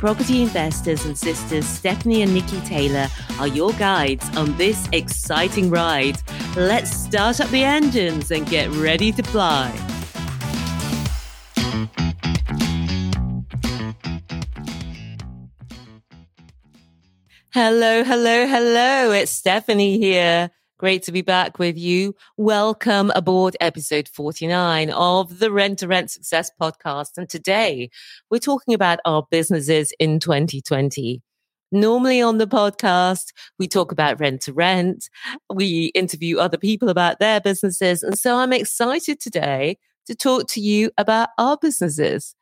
Property investors and sisters Stephanie and Nikki Taylor are your guides on this exciting ride. Let's start up the engines and get ready to fly. Hello, hello, hello. It's Stephanie here. Great to be back with you. Welcome aboard episode 49 of the Rent to Rent Success podcast. And today we're talking about our businesses in 2020. Normally on the podcast, we talk about rent to rent. We interview other people about their businesses. And so I'm excited today to talk to you about our businesses.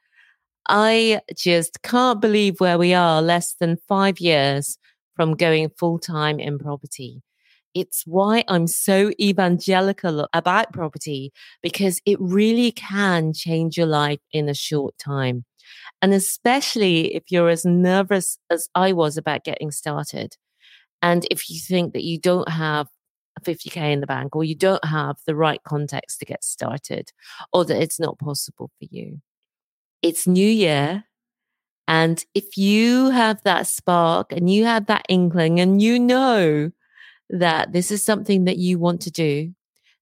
I just can't believe where we are less than five years from going full time in property. It's why I'm so evangelical about property because it really can change your life in a short time. And especially if you're as nervous as I was about getting started. And if you think that you don't have 50K in the bank or you don't have the right context to get started or that it's not possible for you. It's new year. And if you have that spark and you have that inkling and you know that this is something that you want to do,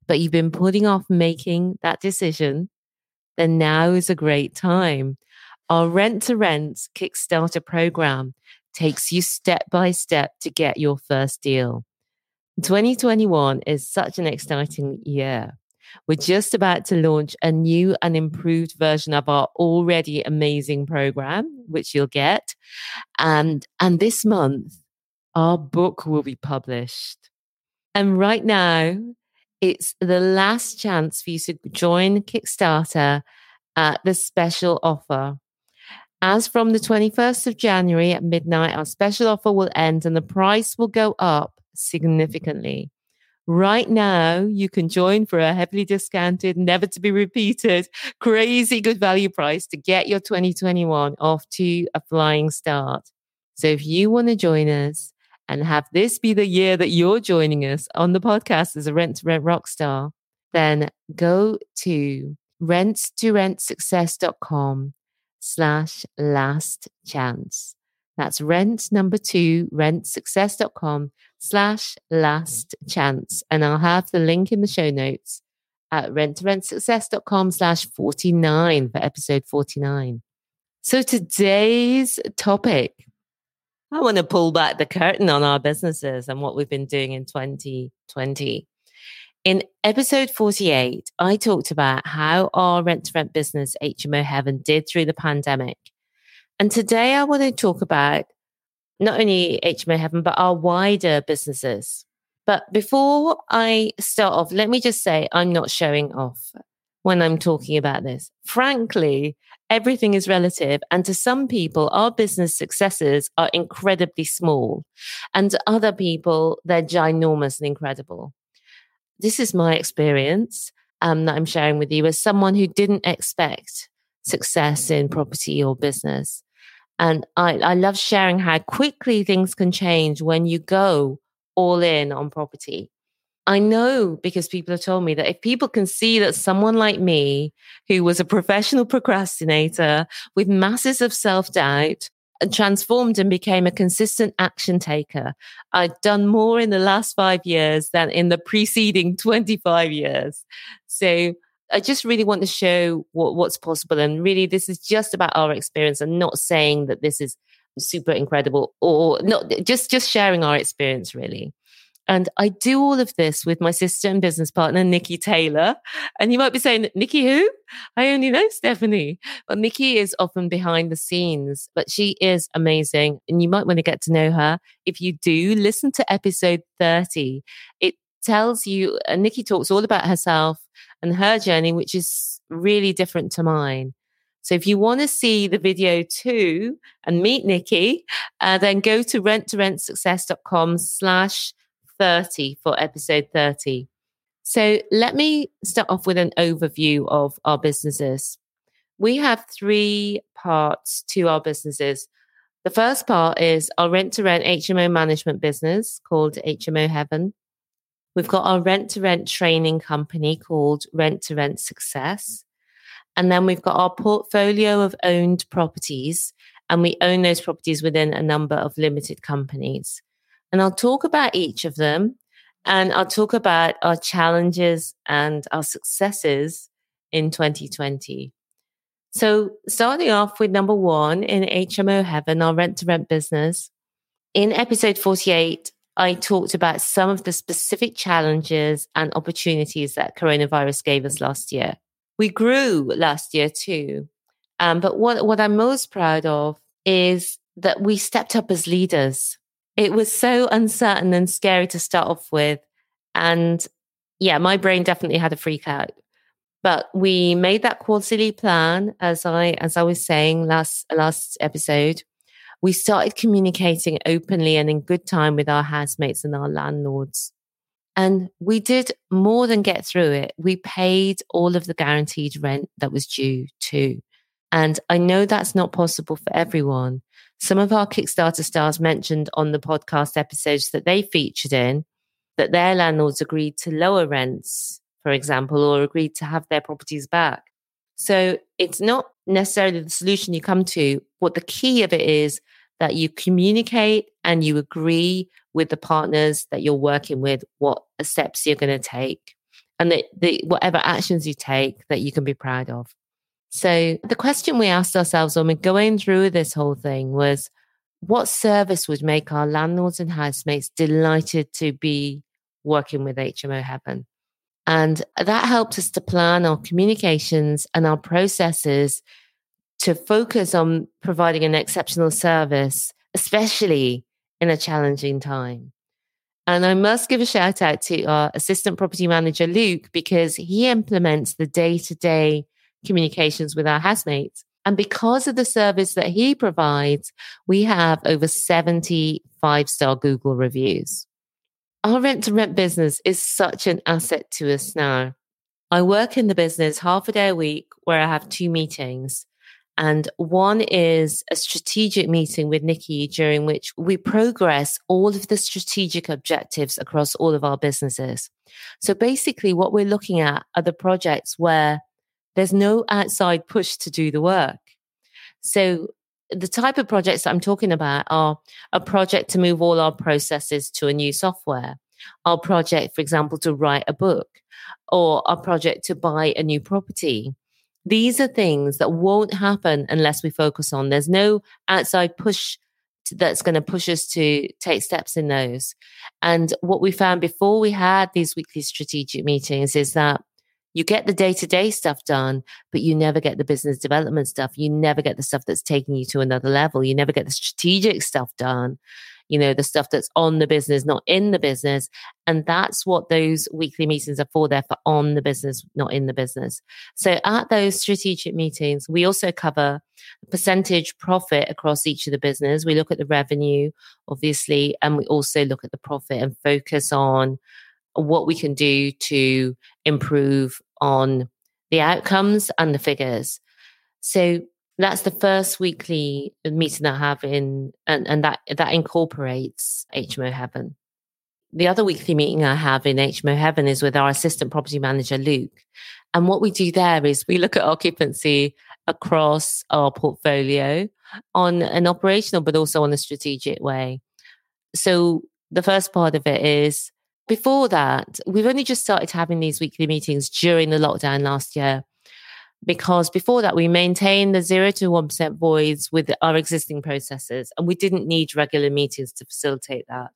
but you've been putting off making that decision, then now is a great time. Our rent to rent Kickstarter program takes you step by step to get your first deal. 2021 is such an exciting year. We're just about to launch a new and improved version of our already amazing program, which you'll get. And, and this month, our book will be published. And right now, it's the last chance for you to join Kickstarter at the special offer. As from the 21st of January at midnight, our special offer will end and the price will go up significantly. Right now, you can join for a heavily discounted, never to be repeated, crazy good value price to get your 2021 off to a flying start. So if you want to join us, and have this be the year that you're joining us on the podcast as a rent to rent rock star, then go to rent to rent slash last chance. That's rent number two, rentsuccess.com slash last chance. And I'll have the link in the show notes at rent to rent slash 49 for episode 49. So today's topic I want to pull back the curtain on our businesses and what we've been doing in 2020. In episode 48, I talked about how our rent to rent business, HMO Heaven, did through the pandemic. And today I want to talk about not only HMO Heaven, but our wider businesses. But before I start off, let me just say I'm not showing off when I'm talking about this. Frankly, everything is relative. And to some people, our business successes are incredibly small. And to other people, they're ginormous and incredible. This is my experience um, that I'm sharing with you as someone who didn't expect success in property or business. And I, I love sharing how quickly things can change when you go all in on property. I know because people have told me that if people can see that someone like me, who was a professional procrastinator with masses of self doubt, and uh, transformed and became a consistent action taker. I've done more in the last five years than in the preceding 25 years. So I just really want to show what, what's possible. And really, this is just about our experience and not saying that this is super incredible or not just, just sharing our experience really. And I do all of this with my sister and business partner, Nikki Taylor. And you might be saying, Nikki who? I only know Stephanie. But Nikki is often behind the scenes, but she is amazing. And you might want to get to know her. If you do, listen to episode 30. It tells you, and Nikki talks all about herself and her journey, which is really different to mine. So if you want to see the video too and meet Nikki, uh, then go to rent2rentsuccess.com slash 30 for episode 30. So let me start off with an overview of our businesses. We have three parts to our businesses. The first part is our rent to rent HMO management business called HMO Heaven. We've got our rent to rent training company called Rent to Rent Success. And then we've got our portfolio of owned properties, and we own those properties within a number of limited companies. And I'll talk about each of them and I'll talk about our challenges and our successes in 2020. So, starting off with number one in HMO Heaven, our rent to rent business. In episode 48, I talked about some of the specific challenges and opportunities that coronavirus gave us last year. We grew last year too. Um, but what, what I'm most proud of is that we stepped up as leaders. It was so uncertain and scary to start off with. And yeah, my brain definitely had a freak out. But we made that quarterly plan, as I as I was saying last last episode. We started communicating openly and in good time with our housemates and our landlords. And we did more than get through it. We paid all of the guaranteed rent that was due too. And I know that's not possible for everyone. Some of our Kickstarter stars mentioned on the podcast episodes that they featured in that their landlords agreed to lower rents for example, or agreed to have their properties back. So it's not necessarily the solution you come to. What the key of it is that you communicate and you agree with the partners that you're working with what steps you're going to take and that the, whatever actions you take that you can be proud of. So the question we asked ourselves when we're going through this whole thing was what service would make our landlords and housemates delighted to be working with HMO Heaven? And that helped us to plan our communications and our processes to focus on providing an exceptional service, especially in a challenging time. And I must give a shout out to our assistant property manager, Luke, because he implements the day to day communications with our housemates. And because of the service that he provides, we have over 70 five star Google reviews. Our rent to rent business is such an asset to us now. I work in the business half a day a week where I have two meetings. And one is a strategic meeting with Nikki during which we progress all of the strategic objectives across all of our businesses. So basically, what we're looking at are the projects where there's no outside push to do the work. So the type of projects I'm talking about are a project to move all our processes to a new software, our project, for example, to write a book, or a project to buy a new property. These are things that won't happen unless we focus on. There's no outside push that's going to push us to take steps in those. And what we found before we had these weekly strategic meetings is that you get the day to day stuff done, but you never get the business development stuff. You never get the stuff that's taking you to another level. You never get the strategic stuff done, you know, the stuff that's on the business, not in the business. And that's what those weekly meetings are for. They're for on the business, not in the business. So at those strategic meetings, we also cover percentage profit across each of the business. We look at the revenue, obviously, and we also look at the profit and focus on what we can do to improve on the outcomes and the figures. So that's the first weekly meeting I have in, and, and that, that incorporates HMO Heaven. The other weekly meeting I have in HMO Heaven is with our assistant property manager, Luke. And what we do there is we look at occupancy across our portfolio on an operational, but also on a strategic way. So the first part of it is before that, we've only just started having these weekly meetings during the lockdown last year. Because before that, we maintained the zero to 1% voids with our existing processes, and we didn't need regular meetings to facilitate that.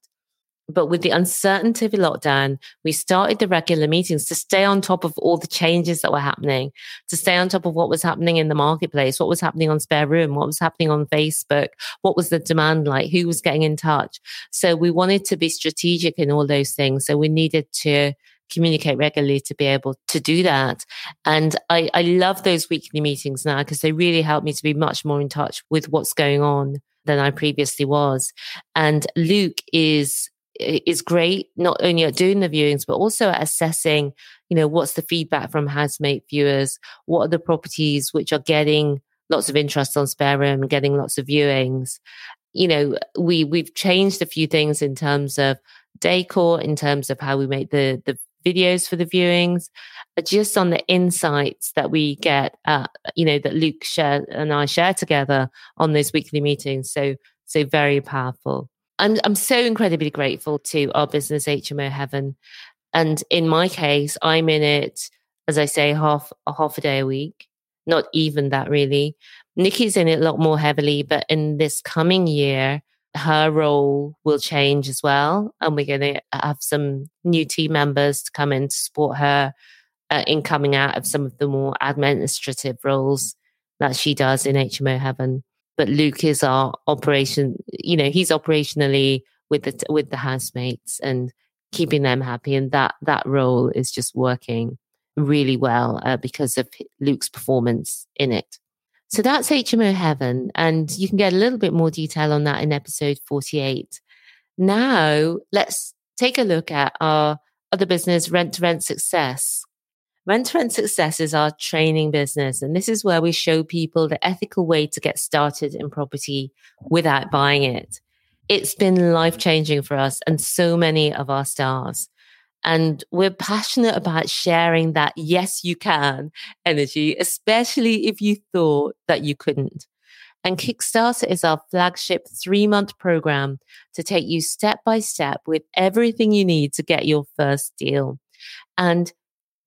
But with the uncertainty of lockdown, we started the regular meetings to stay on top of all the changes that were happening, to stay on top of what was happening in the marketplace, what was happening on Spare Room, what was happening on Facebook, what was the demand like, who was getting in touch. So we wanted to be strategic in all those things. So we needed to communicate regularly to be able to do that. And I, I love those weekly meetings now because they really help me to be much more in touch with what's going on than I previously was. And Luke is is great not only at doing the viewings but also at assessing you know what's the feedback from housemate viewers what are the properties which are getting lots of interest on spare room getting lots of viewings you know we we've changed a few things in terms of decor in terms of how we make the the videos for the viewings, just on the insights that we get, uh, you know, that Luke share and I share together on those weekly meetings. So, so very powerful. I'm, I'm so incredibly grateful to our business HMO Heaven. And in my case, I'm in it, as I say, half, a half a day a week, not even that really. Nikki's in it a lot more heavily, but in this coming year, her role will change as well. And we're going to have some new team members to come in to support her uh, in coming out of some of the more administrative roles that she does in HMO Heaven. But Luke is our operation, you know, he's operationally with the, with the housemates and keeping them happy. And that, that role is just working really well uh, because of Luke's performance in it. So that's HMO Heaven. And you can get a little bit more detail on that in episode 48. Now, let's take a look at our other business, Rent to Rent Success. Rent to Rent Success is our training business. And this is where we show people the ethical way to get started in property without buying it. It's been life changing for us and so many of our stars. And we're passionate about sharing that yes, you can energy, especially if you thought that you couldn't. And Kickstarter is our flagship three month program to take you step by step with everything you need to get your first deal. And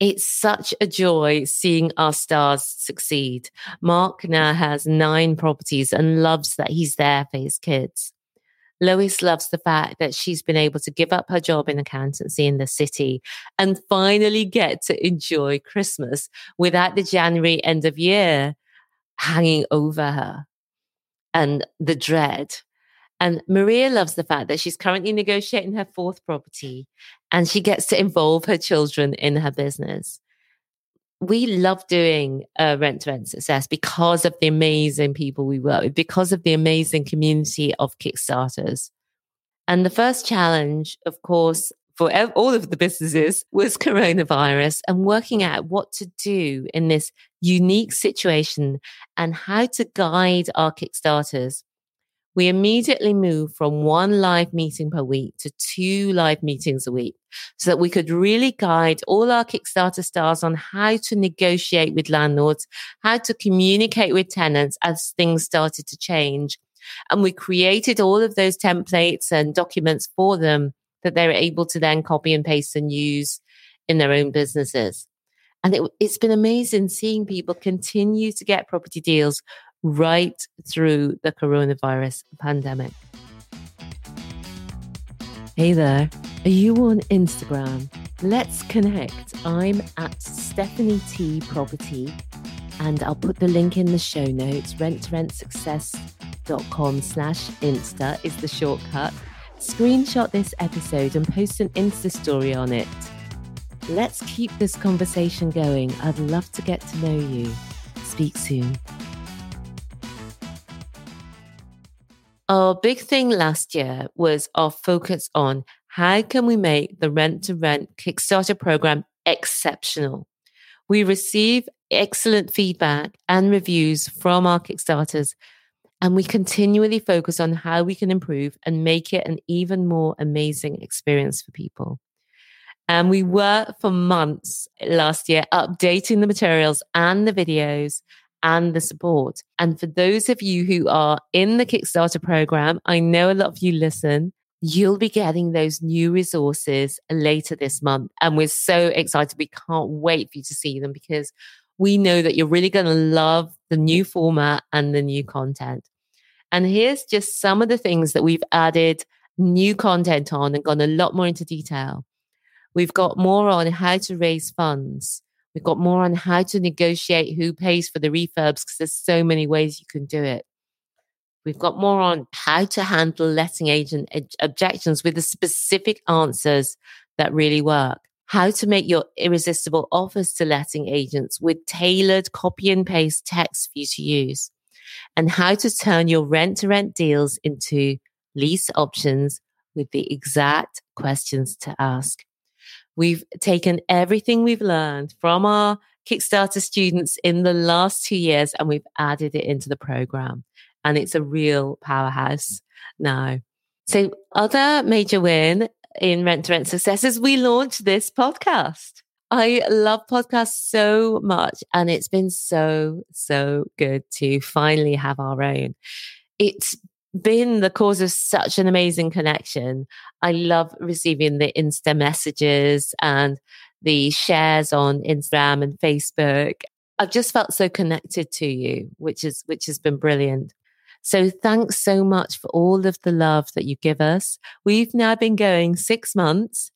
it's such a joy seeing our stars succeed. Mark now has nine properties and loves that he's there for his kids. Lois loves the fact that she's been able to give up her job in accountancy in the city and finally get to enjoy Christmas without the January end of year hanging over her and the dread. And Maria loves the fact that she's currently negotiating her fourth property and she gets to involve her children in her business we love doing uh, rent to rent success because of the amazing people we work with, because of the amazing community of Kickstarters. And the first challenge, of course, for all of the businesses was coronavirus and working out what to do in this unique situation and how to guide our Kickstarters we immediately moved from one live meeting per week to two live meetings a week so that we could really guide all our Kickstarter stars on how to negotiate with landlords, how to communicate with tenants as things started to change. And we created all of those templates and documents for them that they were able to then copy and paste and use in their own businesses. And it, has been amazing seeing people continue to get property deals right through the coronavirus pandemic. Hey there, are you on Instagram? Let's connect. I'm at Stephanie T Property and I'll put the link in the show notes. Rent2rentsuccess.com slash Insta is the shortcut. Screenshot this episode and post an Insta story on it. Let's keep this conversation going. I'd love to get to know you. Speak soon. Our big thing last year was our focus on how can we make the rent to rent Kickstarter program exceptional. We receive excellent feedback and reviews from our Kickstarters, and we continually focus on how we can improve and make it an even more amazing experience for people. And we were for months last year updating the materials and the videos and the support. And for those of you who are in the Kickstarter program, I know a lot of you listen. You'll be getting those new resources later this month. And we're so excited. We can't wait for you to see them because we know that you're really going to love the new format and the new content. And here's just some of the things that we've added new content on and gone a lot more into detail. We've got more on how to raise funds. We've got more on how to negotiate who pays for the refurbs because there's so many ways you can do it. We've got more on how to handle letting agent objections with the specific answers that really work. how to make your irresistible offers to letting agents with tailored copy and paste text for you to use, and how to turn your rent to rent deals into lease options with the exact questions to ask. We've taken everything we've learned from our Kickstarter students in the last two years and we've added it into the program. And it's a real powerhouse now. So, other major win in Rent to Rent Success is we launched this podcast. I love podcasts so much, and it's been so, so good to finally have our own. It's been the cause of such an amazing connection. I love receiving the Insta messages and the shares on Instagram and Facebook. I've just felt so connected to you, which is which has been brilliant. So thanks so much for all of the love that you give us. We've now been going 6 months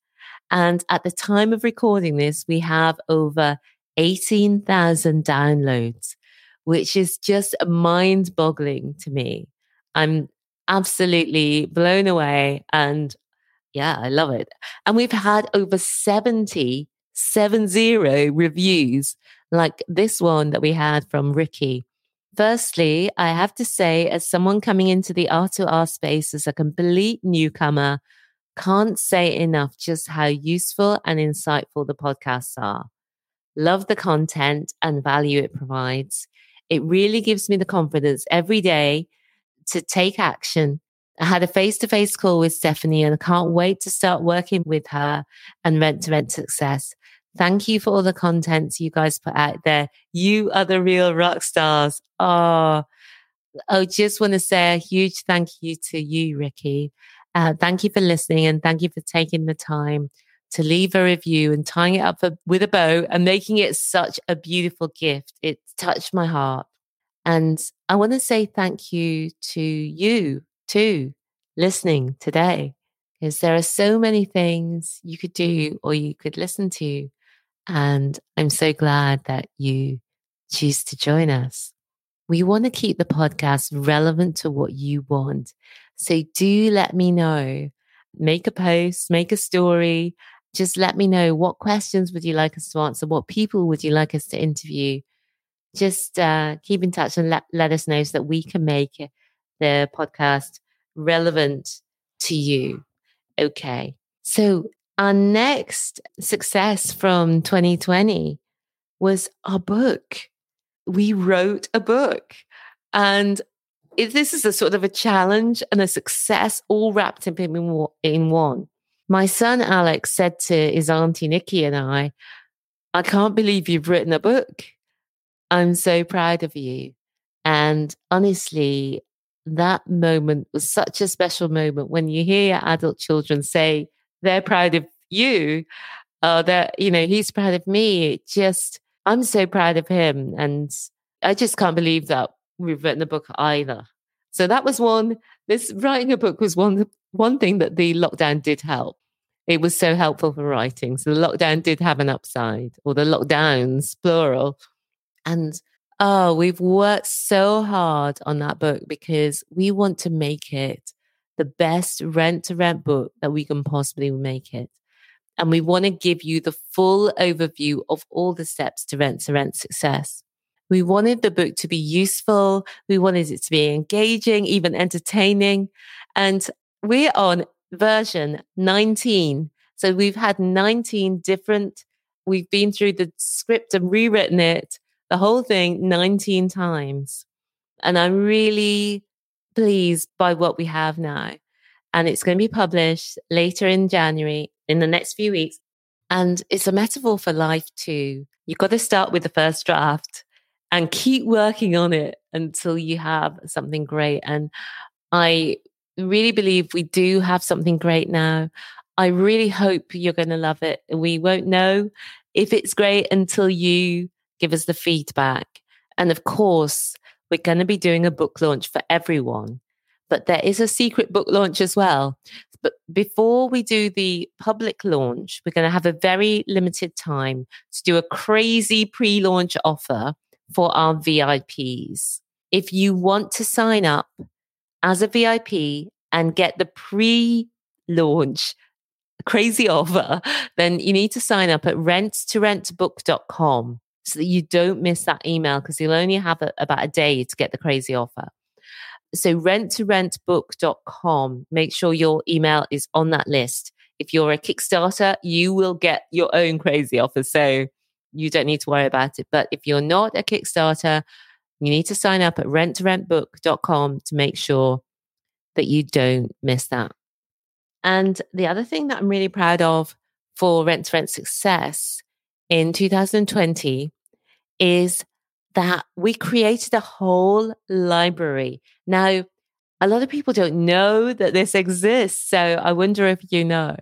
and at the time of recording this we have over 18,000 downloads, which is just mind-boggling to me. I'm absolutely blown away and yeah, I love it. And we've had over 70, seven zero reviews like this one that we had from Ricky. Firstly, I have to say, as someone coming into the R2R space as a complete newcomer, can't say enough just how useful and insightful the podcasts are. Love the content and value it provides. It really gives me the confidence every day to take action. I had a face to face call with Stephanie and I can't wait to start working with her and rent to rent success. Thank you for all the content you guys put out there. You are the real rock stars. Oh, I just want to say a huge thank you to you, Ricky. Uh, thank you for listening and thank you for taking the time to leave a review and tying it up with a bow and making it such a beautiful gift. It touched my heart. And I want to say thank you to you too, listening today, because there are so many things you could do or you could listen to. And I'm so glad that you choose to join us. We want to keep the podcast relevant to what you want. So do let me know. Make a post, make a story. Just let me know what questions would you like us to answer? What people would you like us to interview? Just uh, keep in touch and let, let us know so that we can make the podcast relevant to you. Okay. So, our next success from 2020 was our book. We wrote a book. And this is a sort of a challenge and a success all wrapped in, in one. My son Alex said to his auntie Nikki and I, I can't believe you've written a book. I'm so proud of you. And honestly, that moment was such a special moment when you hear your adult children say they're proud of you, uh, that, you know, he's proud of me. It just, I'm so proud of him. And I just can't believe that we've written a book either. So that was one, this writing a book was one, one thing that the lockdown did help. It was so helpful for writing. So the lockdown did have an upside, or the lockdowns, plural, and oh, we've worked so hard on that book because we want to make it the best rent to rent book that we can possibly make it. And we want to give you the full overview of all the steps to rent to rent success. We wanted the book to be useful. We wanted it to be engaging, even entertaining. And we're on version 19. So we've had 19 different, we've been through the script and rewritten it the whole thing 19 times. And I'm really pleased by what we have now. And it's going to be published later in January, in the next few weeks. And it's a metaphor for life too. You've got to start with the first draft and keep working on it until you have something great. And I really believe we do have something great now. I really hope you're going to love it. We won't know if it's great until you give us the feedback. And of course, we're going to be doing a book launch for everyone, but there is a secret book launch as well. But before we do the public launch, we're going to have a very limited time to do a crazy pre launch offer for our VIPs. If you want to sign up as a VIP and get the pre launch crazy offer, then you need to sign up at renttorentbook.com so that you don't miss that email because you'll only have a, about a day to get the crazy offer. So renttorentbook.com, make sure your email is on that list. If you're a Kickstarter, you will get your own crazy offer. So you don't need to worry about it. But if you're not a Kickstarter, you need to sign up at renttorentbook.com to make sure that you don't miss that. And the other thing that I'm really proud of for Rent to Rent success in 2020 is that we created a whole library. Now, a lot of people don't know that this exists. So I wonder if you know.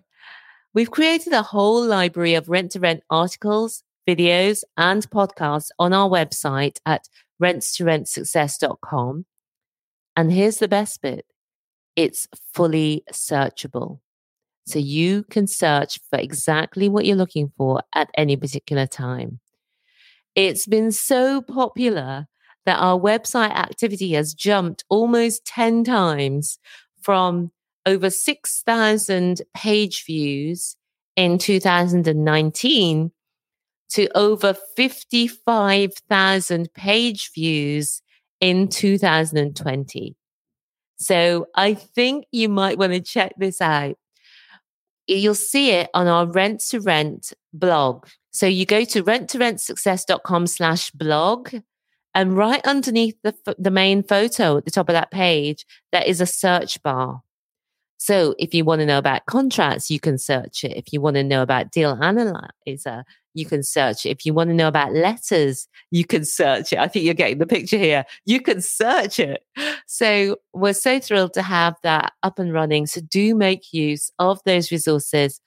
We've created a whole library of rent to rent articles, videos, and podcasts on our website at rentstorentsuccess.com. And here's the best bit it's fully searchable. So you can search for exactly what you're looking for at any particular time. It's been so popular that our website activity has jumped almost 10 times from over 6,000 page views in 2019 to over 55,000 page views in 2020. So I think you might want to check this out. You'll see it on our rent to rent blog. So you go to rent2rentsuccess.com slash blog and right underneath the, the main photo at the top of that page, there is a search bar. So if you want to know about contracts, you can search it. If you want to know about deal analyzer, you can search it. If you want to know about letters, you can search it. I think you're getting the picture here. You can search it. So we're so thrilled to have that up and running. So do make use of those resources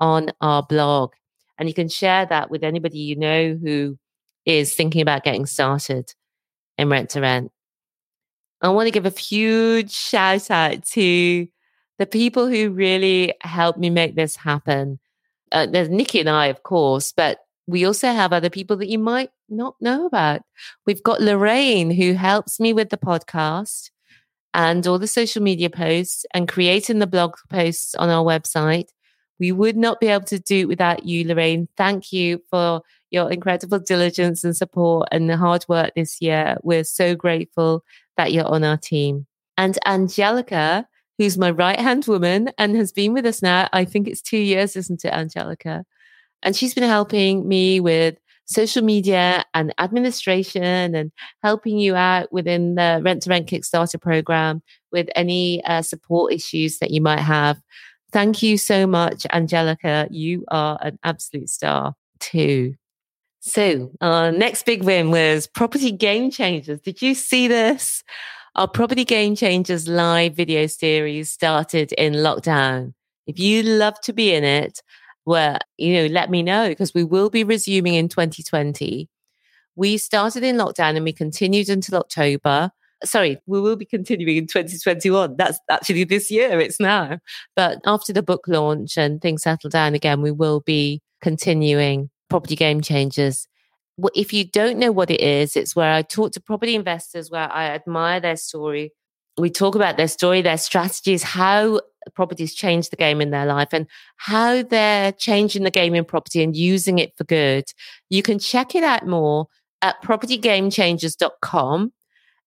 on our blog. And you can share that with anybody you know who is thinking about getting started in rent to rent. I want to give a huge shout out to the people who really helped me make this happen. Uh, there's Nikki and I, of course, but we also have other people that you might not know about. We've got Lorraine, who helps me with the podcast and all the social media posts and creating the blog posts on our website. We would not be able to do it without you, Lorraine. Thank you for your incredible diligence and support and the hard work this year. We're so grateful that you're on our team. And Angelica, who's my right hand woman and has been with us now, I think it's two years, isn't it, Angelica? And she's been helping me with social media and administration and helping you out within the rent to rent Kickstarter program with any uh, support issues that you might have. Thank you so much, Angelica. You are an absolute star too. So, our next big win was Property Game Changers. Did you see this? Our Property Game Changers live video series started in lockdown. If you love to be in it, well, you know, let me know because we will be resuming in 2020. We started in lockdown and we continued until October. Sorry, we will be continuing in 2021. That's actually this year, it's now. But after the book launch and things settle down again, we will be continuing Property Game Changers if you don't know what it is, it's where I talk to property investors, where I admire their story. We talk about their story, their strategies, how properties change the game in their life, and how they're changing the game in property and using it for good. You can check it out more at propertygamechangers.com.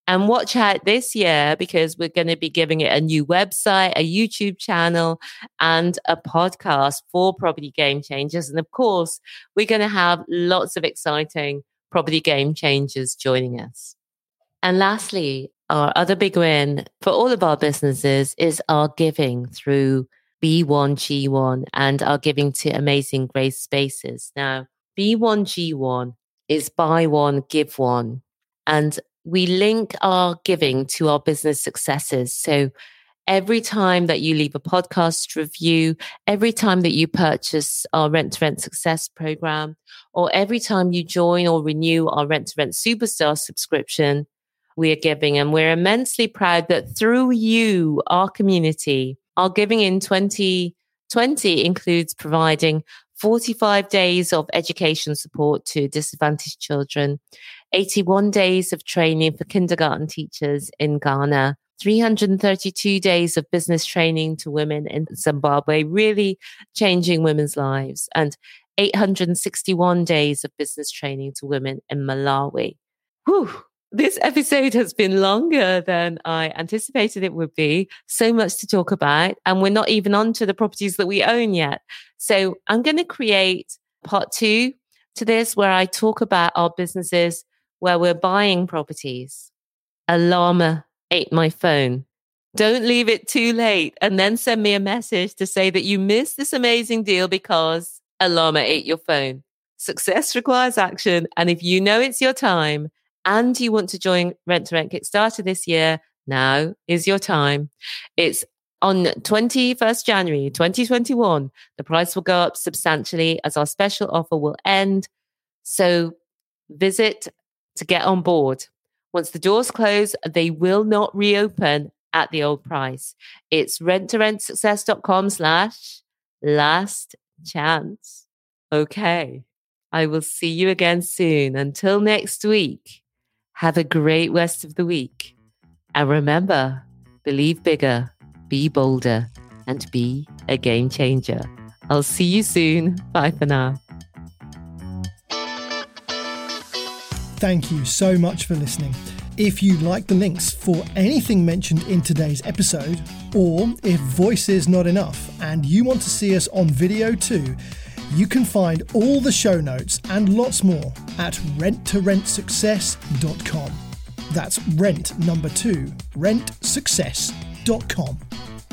And watch out this year because we're going to be giving it a new website, a YouTube channel, and a podcast for property game changers. And of course, we're going to have lots of exciting property game changers joining us. And lastly, our other big win for all of our businesses is our giving through B1G1 and our giving to Amazing Grace Spaces. Now, B1G1 is buy one, give one. And we link our giving to our business successes. So every time that you leave a podcast review, every time that you purchase our rent to rent success program, or every time you join or renew our rent to rent superstar subscription, we are giving. And we're immensely proud that through you, our community, our giving in 2020 includes providing 45 days of education support to disadvantaged children, 81 days of training for kindergarten teachers in Ghana, 332 days of business training to women in Zimbabwe, really changing women's lives, and 861 days of business training to women in Malawi. Whew. This episode has been longer than I anticipated it would be. So much to talk about. And we're not even on to the properties that we own yet. So I'm going to create part two to this where I talk about our businesses where we're buying properties. A llama ate my phone. Don't leave it too late and then send me a message to say that you missed this amazing deal because a llama ate your phone. Success requires action. And if you know it's your time and you want to join Rent to Rent Kickstarter this year, now is your time. It's on 21st January 2021. The price will go up substantially as our special offer will end. So visit to get on board. Once the doors close, they will not reopen at the old price. It's rent2RentSuccess.com slash last chance. Okay. I will see you again soon. Until next week, have a great rest of the week. And remember, believe bigger, be bolder, and be a game changer. I'll see you soon. Bye for now. Thank you so much for listening. If you like the links for anything mentioned in today's episode, or if voice is not enough and you want to see us on video too, you can find all the show notes and lots more at rent2RentSuccess.com. That's rent number two, rentsuccess.com.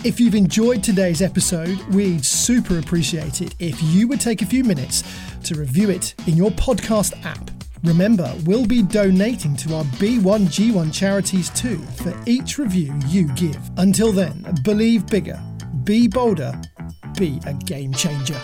If you've enjoyed today's episode, we'd super appreciate it if you would take a few minutes to review it in your podcast app Remember, we'll be donating to our B1G1 charities too for each review you give. Until then, believe bigger, be bolder, be a game changer.